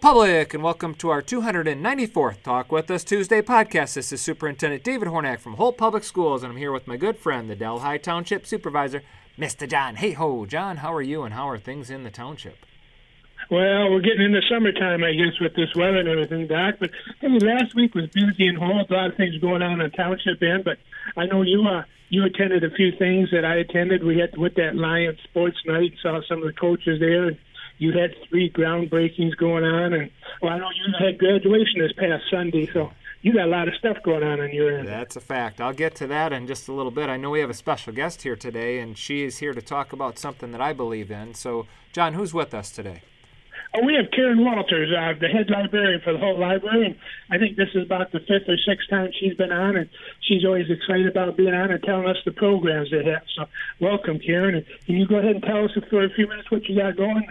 Public, and welcome to our 294th Talk With Us Tuesday podcast. This is Superintendent David Hornak from Holt Public Schools, and I'm here with my good friend, the Delhi Township Supervisor, Mr. John. Hey ho, John, how are you, and how are things in the township? Well, we're getting into summertime, I guess, with this weather and everything, Doc. But hey, last week was busy and whole. A lot of things going on in township end. But I know you uh, you attended a few things that I attended. We had with that Lions Sports Night. Saw some of the coaches there. And you had three groundbreakings going on, and well, I know you had graduation this past Sunday, so you got a lot of stuff going on on your end. That's a fact. I'll get to that in just a little bit. I know we have a special guest here today, and she is here to talk about something that I believe in. So, John, who's with us today? Oh, we have Karon Walters, uh, the head librarian for the Holt library, and I think this is about the fifth or sixth time she's been on, and she's always excited about being on and telling us the programs they have. So, welcome, Karon. And can you go ahead and tell us for a few minutes what you got going?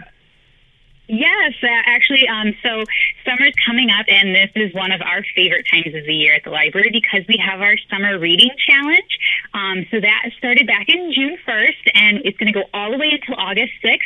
Yes, uh, actually, um, so summer's coming up, and this is one of our favorite times of the year at the library because we have our summer reading challenge. Um, so that started back in June 1st, and it's going to go all the way until August 6th.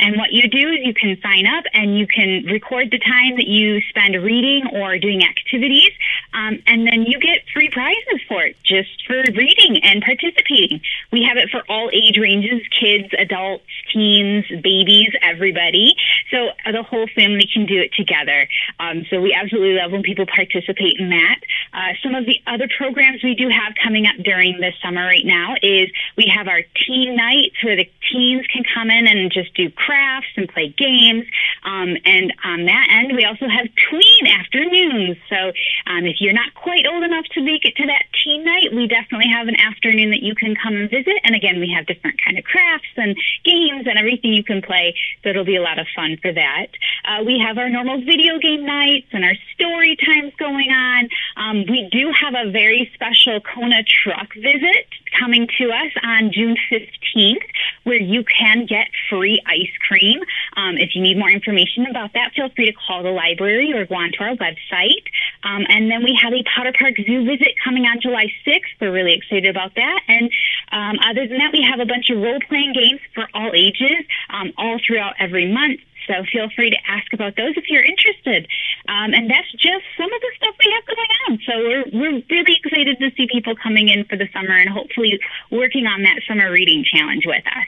And what you do is you can sign up and you can record the time that you spend reading or doing activities, um, and then you get free prizes for it just for reading and participating. We have it for all age ranges kids, adults, teens, babies, everybody. So the whole family can do it together. Um, so we absolutely love when people participate in that. Uh, some of the other programs we do have coming up during the summer right now is we have our teen nights where the teens can come in and just do crafts and play games. Um, and on that end, we also have tween afternoons. So um, if you're not quite old enough to make it to that teen night, we definitely have an afternoon that you can come and visit. And again, we have different kind of crafts and games and everything you can play. So it'll be a lot of fun for that. Uh, we have our normal video game nights and our story times going on. Um, we do have a very special Kona truck visit coming to us on June 15th where you can get free ice cream. Um, if you need more information about that, feel free to call the library or go onto our website. Um, and then we have a Potter Park Zoo visit coming on July 6th. We're really excited about that. And um, other than that, we have a bunch of role playing games for all ages um, all throughout every month. So feel free to ask about those if you're interested. Um, and that's just some of the stuff we have going on. So we're, we're really excited to see people coming in for the summer and hopefully working on that summer reading challenge with us.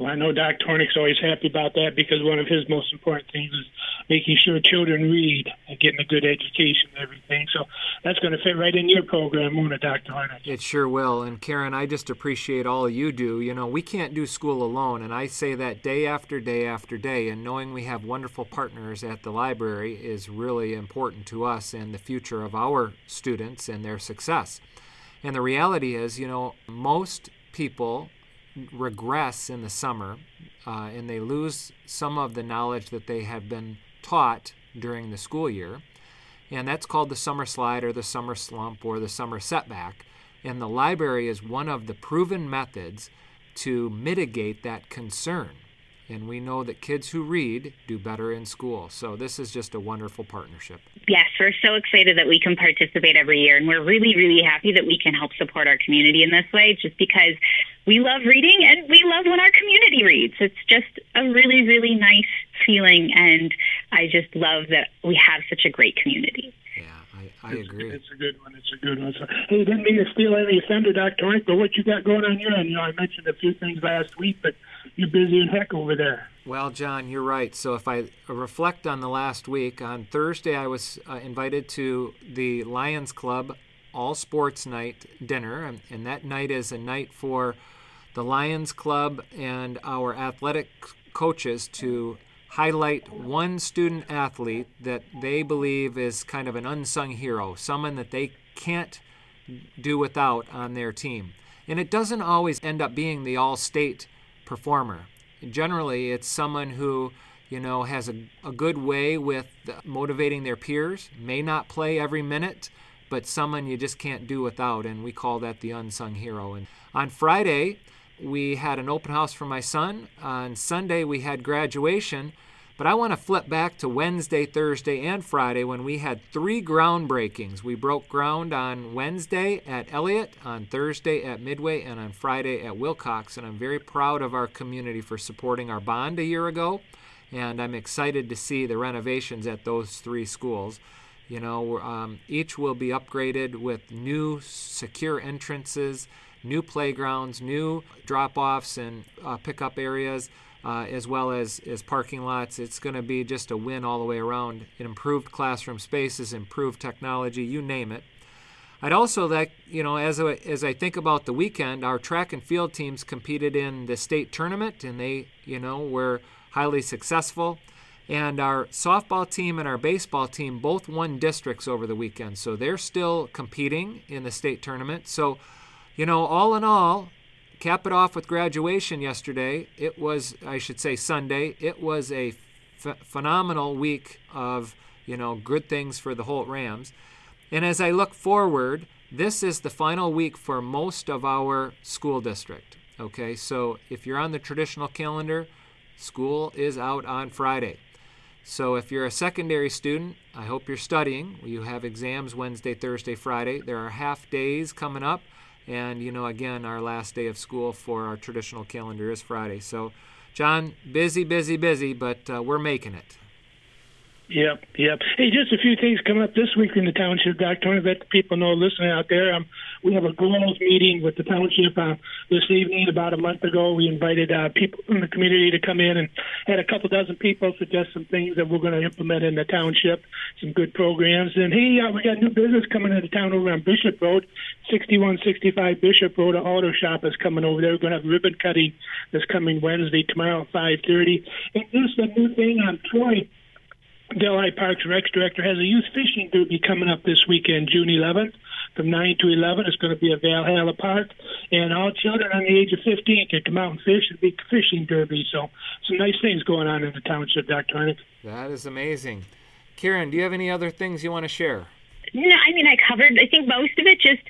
Well, I know Doc Hornak's always happy about that because one of his most important things is making sure children read and getting a good education and everything. So that's going to fit right in your program, won't it, Dr. Hornak? It sure will. And Karon, I just appreciate all you do. You know, we can't do school alone, and I say that day after day after day. And knowing we have wonderful partners at the library is really important to us and the future of our students and their success. And the reality is, you know, most people regress in the summer uh, and they lose some of the knowledge that they have been taught during the school year. And that's called the summer slide or the summer slump or the summer setback. And the library is one of the proven methods to mitigate that concern. And we know that kids who read do better in school. So this is just a wonderful partnership. Yes, we're so excited that we can participate every year. And we're really, really happy that we can help support our community in this way just because we love reading and we love when our community reads. It's just a really, really nice feeling. And I just love that we have such a great community. Yeah, I, I agree. It's, it's a good one. It's a good one. So, hey, didn't mean to steal any thunder, Dr. Hornak, but what you got going on here? And, you know, I mentioned a few things last week, but you're busy in heck over there. Well, John, you're right. So if I reflect on the last week, on Thursday I was uh, invited to the Lions Club all sports night dinner, and, and that night is a night for the Lions Club and our athletic coaches to highlight one student athlete that they believe is kind of an unsung hero, someone that they can't do without on their team. And it doesn't always end up being the all state performer. Generally, it's someone who you know has a, a good way with motivating their peers, may not play every minute, but someone you just can't do without, and we call that the unsung hero. And on Friday, we had an open house for my son. On Sunday, we had graduation. But I want to flip back to Wednesday, Thursday, and Friday when we had three groundbreakings. We broke ground on Wednesday at Elliott, on Thursday at Midway, and on Friday at Wilcox. And I'm very proud of our community for supporting our bond a year ago and I'm excited to see the renovations at those three schools. You know, um, each will be upgraded with new secure entrances, new playgrounds, new drop offs and uh, pickup areas, uh, as well as, as parking lots. It's going to be just a win all the way around. Improved classroom spaces, improved technology, you name it. I'd also like, you know, as I, as I think about the weekend, our track and field teams competed in the state tournament and they, you know, were highly successful. And our softball team and our baseball team both won districts over the weekend. So they're still competing in the state tournament. So, you know, all in all, cap it off with graduation yesterday. It was, I should say, Sunday. It was a phenomenal week of, you know, good things for the Holt Rams. And as I look forward, this is the final week for most of our school district. Okay, so if you're on the traditional calendar, school is out on Friday. So if you're a secondary student, I hope you're studying. You have exams Wednesday, Thursday, Friday. There are half days coming up. And, you know, again, our last day of school for our traditional calendar is Friday. So, John, busy, busy, busy, but uh, we're making it. Yep, yep. Hey, just a few things coming up this week in the township, Dr. Tony, that people know listening out there. Um, we have a goals meeting with the township uh, this evening. About a month ago, we invited uh, people from the community to come in and had a couple dozen people suggest some things that we're going to implement in the township, some good programs. And hey, uh, we got new business coming into town over on Bishop Road, 6165 Bishop Road. An auto shop is coming over there. We're going to have ribbon cutting this coming Wednesday, tomorrow at 5:30. And just a new thing on Troy Delhi Parks Rex Director has a youth fishing derby coming up this weekend, June 11th, from 9 to 11. It's going to be at Valhalla Park, and all children on the age of 15 can come out and fish. It'll be fishing derby, so some nice things going on in the township, Dr. Hornak. That is amazing. Karon, do you have any other things you want to share? No, I mean I covered. I think most of it. Just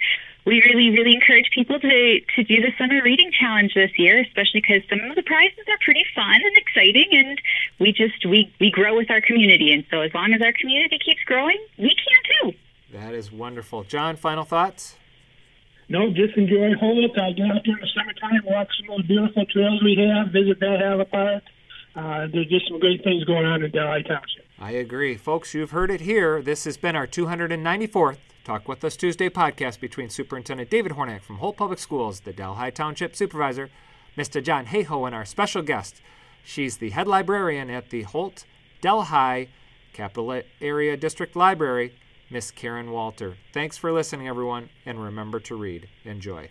we really, really encourage people to, to do the summer reading challenge this year, especially because some of the prizes are pretty fun and exciting, and we just we we grow with our community, and so as long as our community keeps growing, we can too. That is wonderful, John. Final thoughts. No, just enjoy Holt. Uh, get out there in the summertime, walk some of the beautiful trails we have, visit Valhalla Park. Uh, there's just some great things going on in Delhi Township. I agree. Folks, you've heard it here. This has been our 294th Talk with Us Tuesday podcast between Superintendent David Hornak from Holt Public Schools, the Delhi Township Supervisor, Mr. John Hayhoe, and our special guest. She's the head librarian at the Holt Delhi Capital Area District Library, Miss Karon Walter. Thanks for listening, everyone, and remember to read. Enjoy.